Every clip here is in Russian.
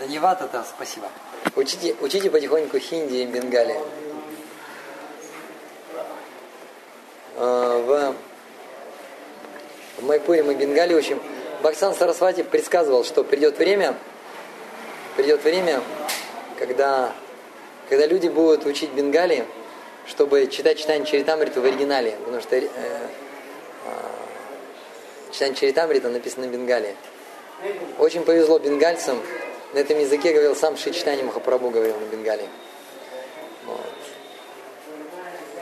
Да не вата-то, спасибо. Учите, учите потихоньку хинди и бенгали. А, в, в Майпуре мы бенгали учим. Баксан Сарасвати предсказывал, что придет время, придет время, когда, когда люди будут учить бенгали, чтобы читать читание Чаритамриту в оригинале, потому что э, э, читание Чаритамрита написано на бенгале. Очень повезло бенгальцам, на этом языке говорил сам Шри Читани Махапрабху, говорил на бенгале. Вот.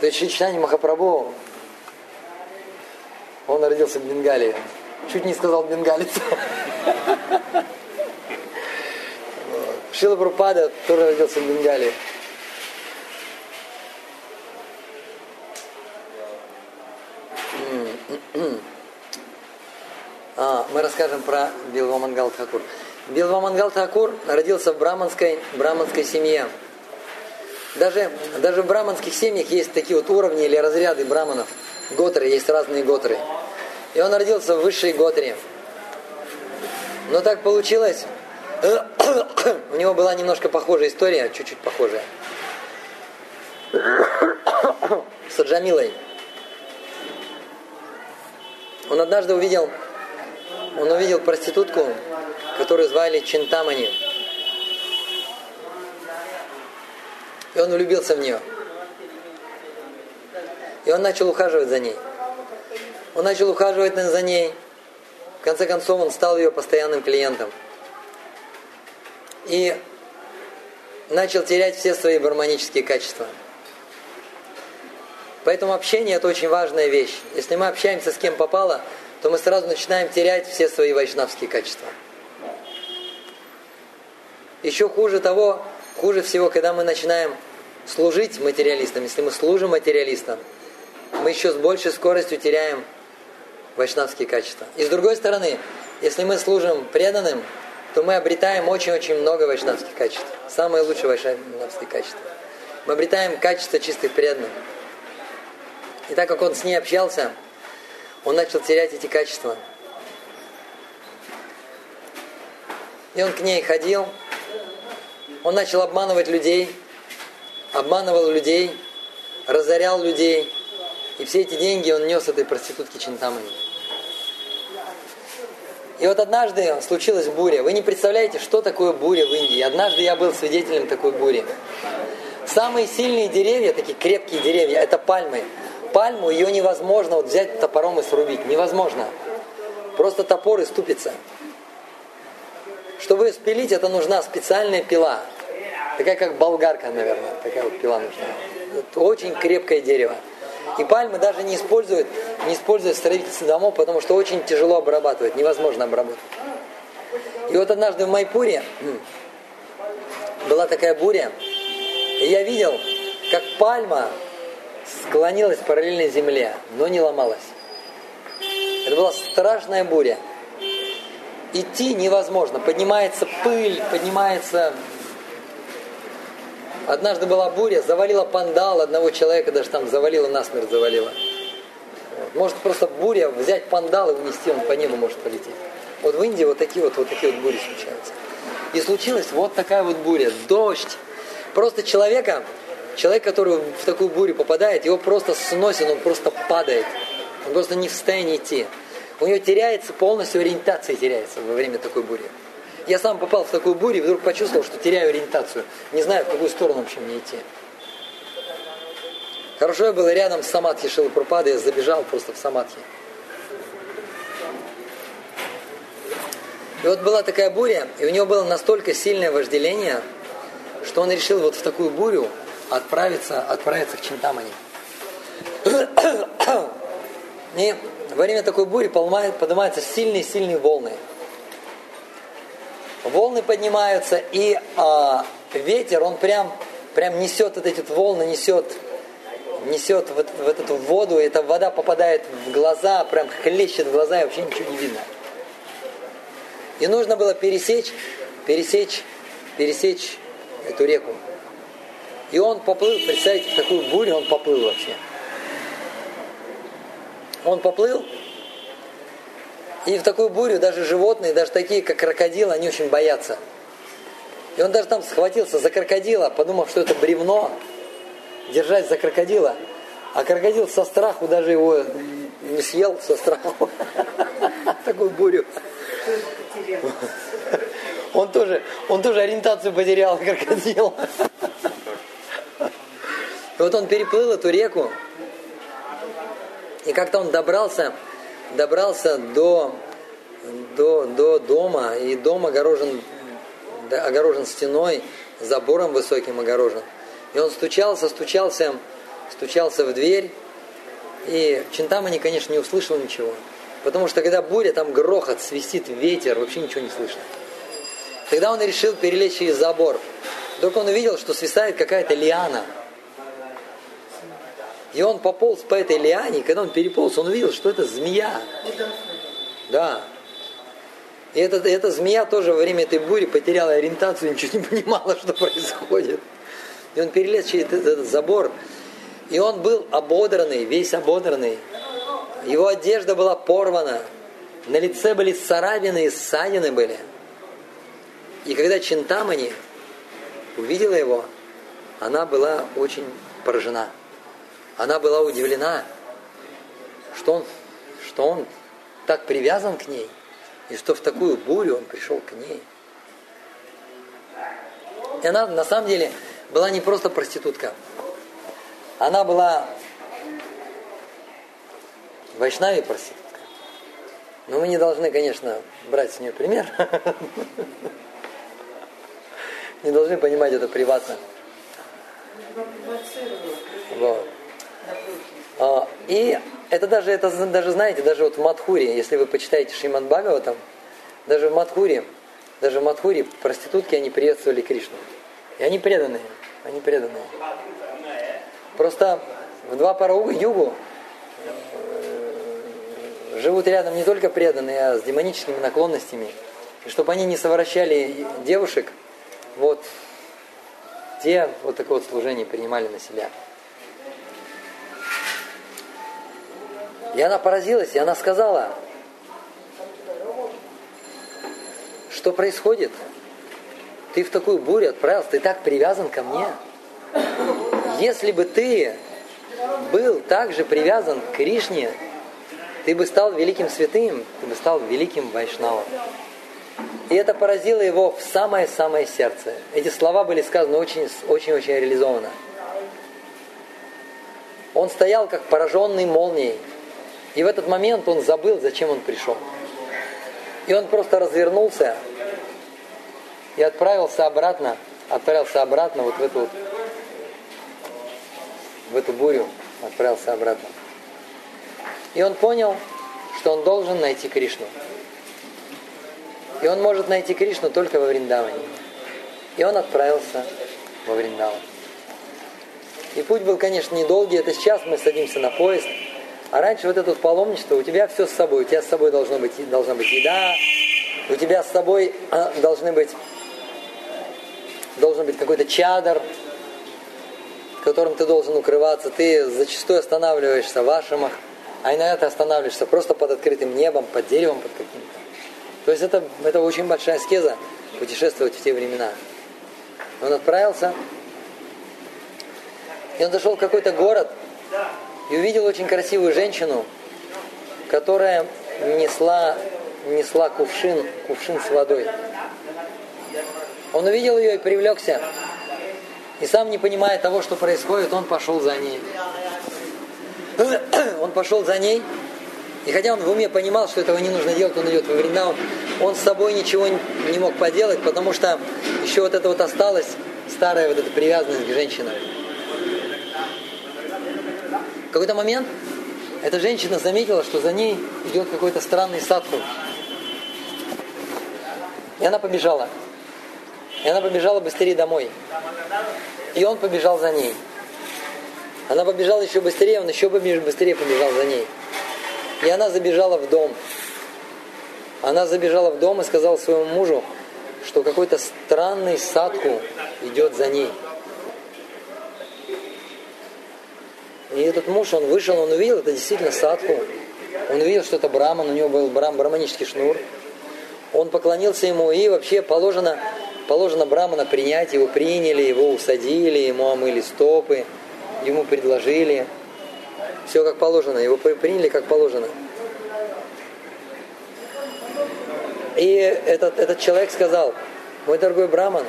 То есть Шри Читани Махапрабху, он родился в Бенгалии. Чуть не сказал бенгалец. Шила Прупада тоже родился в Бенгалии. А, мы расскажем про Билвамангал Такур. Билвамангал Такур родился в браманской, браманской семье. Даже, даже в браманских семьях есть такие вот уровни или разряды браманов. Готры, есть разные готры. И он родился в высшей готре. Но так получилось, у него была немножко похожая история, чуть-чуть похожая. С Аджамилой. Он однажды увидел, он увидел проститутку, которую звали Чинтамани. И он влюбился в нее. И он начал ухаживать за ней. Он начал ухаживать за ней. В конце концов, он стал ее постоянным клиентом. И начал терять все свои гармонические качества. Поэтому общение – это очень важная вещь. Если мы общаемся с кем попало, то мы сразу начинаем терять все свои вайшнавские качества. Еще хуже того, хуже всего, когда мы начинаем служить материалистам. Если мы служим материалистам, мы еще с большей скоростью теряем вайшнавские качества. И с другой стороны, если мы служим преданным, то мы обретаем очень-очень много вайшнавских качеств. Самые лучшие вайшнавские качества. Мы обретаем качество чистых преданных. И так как он с ней общался, он начал терять эти качества. И он к ней ходил, он начал обманывать людей, обманывал людей, разорял людей. И все эти деньги он нес этой проститутке Чинтамани. И вот однажды случилась буря. Вы не представляете, что такое буря в Индии. Однажды я был свидетелем такой бури. Самые сильные деревья, такие крепкие деревья, это пальмы. Пальму ее невозможно вот взять топором и срубить. Невозможно. Просто топор и ступится. Чтобы ее спилить, это нужна специальная пила. Такая как болгарка, наверное. Такая вот пила нужна. Это очень крепкое дерево. И пальмы даже не используют, не используют в строительстве домов, потому что очень тяжело обрабатывать, невозможно обработать. И вот однажды в Майпуре была такая буря, и я видел, как пальма склонилась параллельно земле, но не ломалась. Это была страшная буря. Идти невозможно. Поднимается пыль, поднимается Однажды была буря, завалила пандал одного человека, даже там завалила, насмерть завалила. Может просто буря, взять пандал и унести, он по небу может полететь. Вот в Индии вот такие вот, вот такие вот бури случаются. И случилась вот такая вот буря, дождь. Просто человека, человек, который в такую бурю попадает, его просто сносит, он просто падает. Он просто не в состоянии идти. У него теряется полностью ориентация теряется во время такой бури. Я сам попал в такую бурю и вдруг почувствовал, что теряю ориентацию. Не знаю, в какую сторону вообще мне идти. Хорошо я был рядом с Самадхи Шилапрапады, я забежал просто в Самадхи. И вот была такая буря, и у него было настолько сильное вожделение, что он решил вот в такую бурю отправиться, отправиться к Чинтамани. И во время такой бури поднимаются сильные-сильные волны волны поднимаются, и а, ветер, он прям, прям несет вот эти волны, несет, несет вот, вот эту воду, и эта вода попадает в глаза, прям хлещет в глаза, и вообще ничего не видно. И нужно было пересечь, пересечь, пересечь эту реку. И он поплыл, представьте, в такую бурю он поплыл вообще. Он поплыл, и в такую бурю даже животные, даже такие, как крокодилы, они очень боятся. И он даже там схватился за крокодила, подумав, что это бревно, держась за крокодила. А крокодил со страху даже его не съел, со страху. Такую бурю. Он тоже, он тоже ориентацию потерял, крокодил. И вот он переплыл эту реку, и как-то он добрался, добрался до, до, до дома, и дом огорожен, огорожен стеной, забором высоким огорожен. И он стучался, стучался, стучался в дверь, и Чинтамани, конечно, не услышал ничего. Потому что когда буря, там грохот, свистит ветер, вообще ничего не слышно. Тогда он решил перелезть через забор. Только он увидел, что свисает какая-то лиана. И он пополз по этой лиане, и когда он переполз, он увидел, что это змея. Да. И эта, эта змея тоже во время этой бури потеряла ориентацию, ничего не понимала, что происходит. И он перелез через этот, этот забор. И он был ободранный, весь ободранный. Его одежда была порвана. На лице были царапины и ссадины были. И когда Чинтамани увидела его, она была очень поражена. Она была удивлена, что он, что он так привязан к ней, и что в такую бурю он пришел к ней. И она на самом деле была не просто проститутка. Она была вайшнави проститутка. Но мы не должны, конечно, брать с нее пример. Не должны понимать это приватно. Вот. А, и это даже, это даже, знаете, даже вот в Мадхуре, если вы почитаете Шримад Бхагаватам, даже в Мадхуре, даже в Мадхуре проститутки, они приветствовали Кришну. И они преданные, они преданные. Просто в два пара югу э, живут рядом не только преданные, а с демоническими наклонностями. И чтобы они не совращали девушек, вот те вот такое вот служение принимали на себя. И она поразилась, и она сказала, что происходит? Ты в такую бурю отправился, ты так привязан ко мне. Если бы ты был также привязан к Кришне, ты бы стал великим святым, ты бы стал великим вайшнавом. И это поразило его в самое-самое сердце. Эти слова были сказаны очень-очень реализованно. Он стоял как пораженный молнией. И в этот момент он забыл, зачем он пришел. И он просто развернулся и отправился обратно, отправился обратно вот в эту вот в эту бурю, отправился обратно. И он понял, что он должен найти Кришну. И он может найти Кришну только во Вриндаване. И он отправился во Вриндаван. И путь был, конечно, недолгий. Это сейчас мы садимся на поезд. А раньше вот это вот паломничество, у тебя все с собой. У тебя с собой должно быть, должна быть еда, у тебя с собой а, должны быть, должен быть какой-то чадр, которым ты должен укрываться. Ты зачастую останавливаешься в ашамах, а иногда ты останавливаешься просто под открытым небом, под деревом, под каким-то. То есть это, это очень большая аскеза путешествовать в те времена. Он отправился, и он зашел в какой-то город и увидел очень красивую женщину, которая несла, несла кувшин, кувшин с водой. Он увидел ее и привлекся. И сам не понимая того, что происходит, он пошел за ней. Он пошел за ней, и хотя он в уме понимал, что этого не нужно делать, он идет во Вриндаван, он с собой ничего не мог поделать, потому что еще вот это вот осталось, старая вот эта привязанность к женщинам. Какой-то момент эта женщина заметила, что за ней идет какой-то странный садху. И она побежала. И она побежала быстрее домой. И он побежал за ней. Она побежала еще быстрее, он еще быстрее побежал за ней. И она забежала в дом. Она забежала в дом и сказала своему мужу, что какой-то странный садку идет за ней. И этот муж, он вышел, он увидел, это действительно садку. Он увидел, что это браман, у него был брам, браманический шнур. Он поклонился ему, и вообще положено положено Брамана принять, его приняли, его усадили, ему омыли стопы, ему предложили. Все как положено, его приняли как положено. И этот, этот человек сказал, мой дорогой Браман,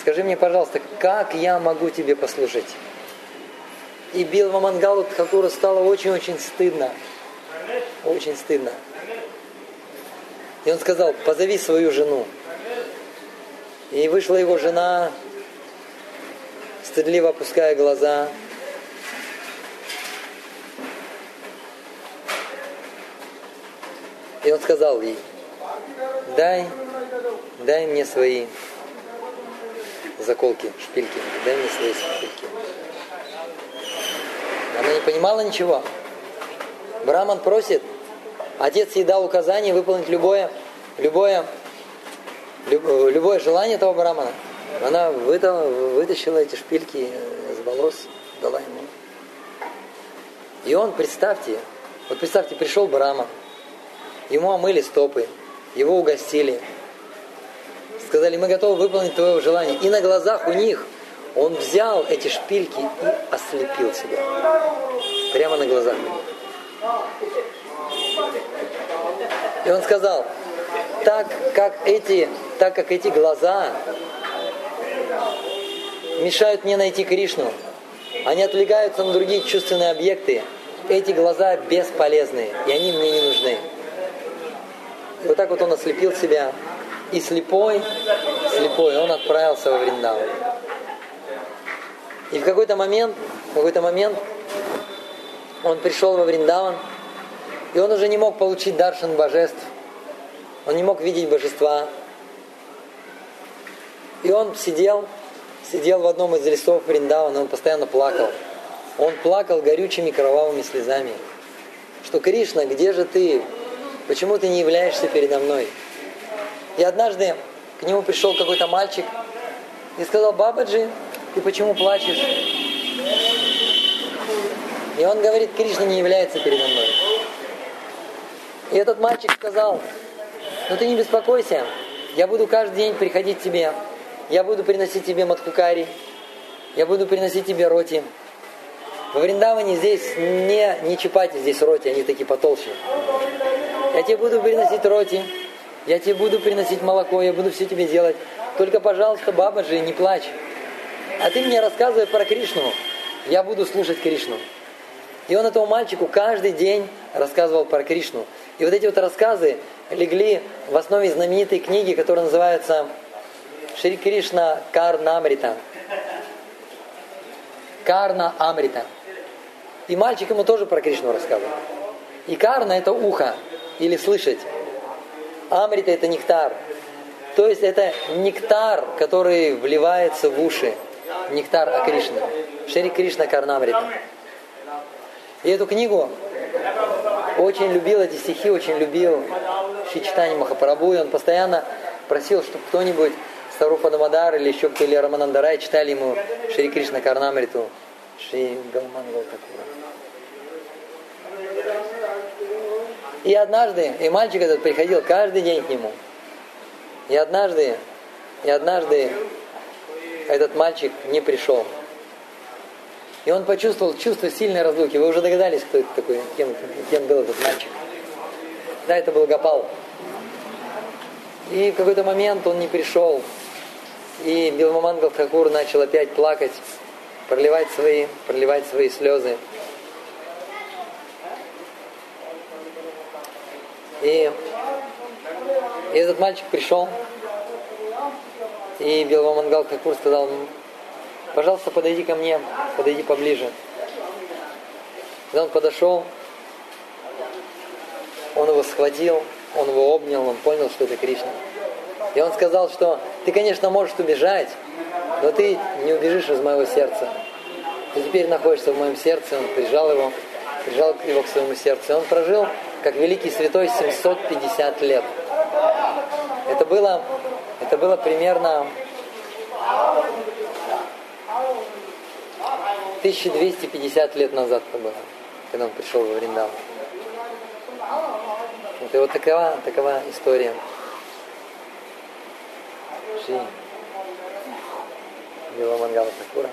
скажи мне, пожалуйста, как я могу тебе послужить? И Билва Мангалу Тхакуру стало очень-очень стыдно. Очень стыдно. И он сказал, позови свою жену. И вышла его жена, стыдливо опуская глаза. И он сказал ей, дай, дай мне свои заколки, шпильки, дай мне свои шпильки. Понимала ничего. Браман просит, отец ей дал указание выполнить любое, любое, любое желание этого брамана. Она вытащила эти шпильки из волос, дала ему. И он, представьте, вот представьте, пришел Браман, ему омыли стопы, его угостили, сказали, мы готовы выполнить твое желание. И на глазах у них он взял эти шпильки и ослепил себя. Прямо на глазах. И он сказал, так как эти, так как эти глаза мешают мне найти Кришну, они отвлекаются на другие чувственные объекты, эти глаза бесполезны, и они мне не нужны. И вот так вот он ослепил себя, и слепой, слепой, он отправился во Вриндаву. И в какой-то момент, в какой-то момент он пришел во Вриндаван, и он уже не мог получить даршан божеств. Он не мог видеть божества. И он сидел, сидел в одном из лесов Вриндавана, он постоянно плакал. Он плакал горючими кровавыми слезами. Что Кришна, где же ты? Почему ты не являешься передо мной? И однажды к нему пришел какой-то мальчик и сказал, Бабаджи, ты почему плачешь? И он говорит, Кришна не является передо мной. И этот мальчик сказал, ну ты не беспокойся, я буду каждый день приходить к тебе, я буду приносить тебе маткукари, я буду приносить тебе роти. Во Вриндаване здесь не, не чапати, здесь роти, они такие потолще. Я тебе буду приносить роти, я тебе буду приносить молоко, я буду все тебе делать. Только, пожалуйста, бабаджи, не плачь. А ты мне рассказывай про Кришну. Я буду слушать Кришну. И он этому мальчику каждый день рассказывал про Кришну. И вот эти вот рассказы легли в основе знаменитой книги, которая называется Шри Кришна Карна Амрита. Карна Амрита. И мальчик ему тоже про Кришну рассказывал. И карна это ухо или слышать. Амрита это нектар. То есть это нектар, который вливается в уши нектар о. Шри Кришна Карнамрита. И эту книгу очень любил эти стихи, очень любил Шичитани Махапрабху, и он постоянно просил, чтобы кто-нибудь Старупа Дамадар или еще кто-то, или Раманандарай читали ему Шри Кришна Карнамриту, Шри Галмангал Такура. И однажды, и мальчик этот приходил каждый день к нему. И однажды, и однажды этот мальчик не пришел. И он почувствовал чувство сильной разлуки. Вы уже догадались, кто это такой, кем, кем был этот мальчик. Да, это был Гапал. И в какой-то момент он не пришел. И Билмамангал Хакур начал опять плакать, проливать свои, проливать свои слезы. И, и этот мальчик пришел, и Беломангал Какур сказал, пожалуйста, подойди ко мне, подойди поближе. Когда он подошел, он его схватил, он его обнял, он понял, что это Кришна. И он сказал, что ты, конечно, можешь убежать, но ты не убежишь из моего сердца. Ты теперь находишься в моем сердце, он прижал его, прижал его к своему сердцу. И он прожил, как великий святой, 750 лет. Это было это было примерно 1250 лет назад было, когда он пришел во Вриндаван. Это вот такова, такова история Шри Мангала Такура.